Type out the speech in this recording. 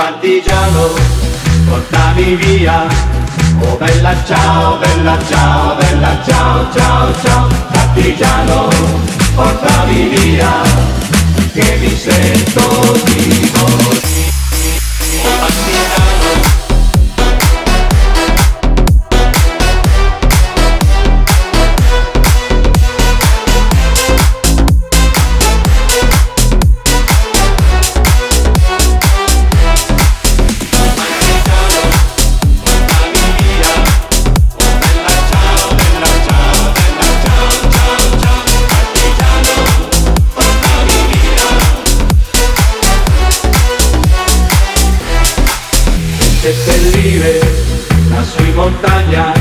partigiano, portami via. Oh bella ciao, bella ciao, bella ciao, ciao, ciao, partigiano, portami via, che mi sento seppellire lassù in montagna. Oh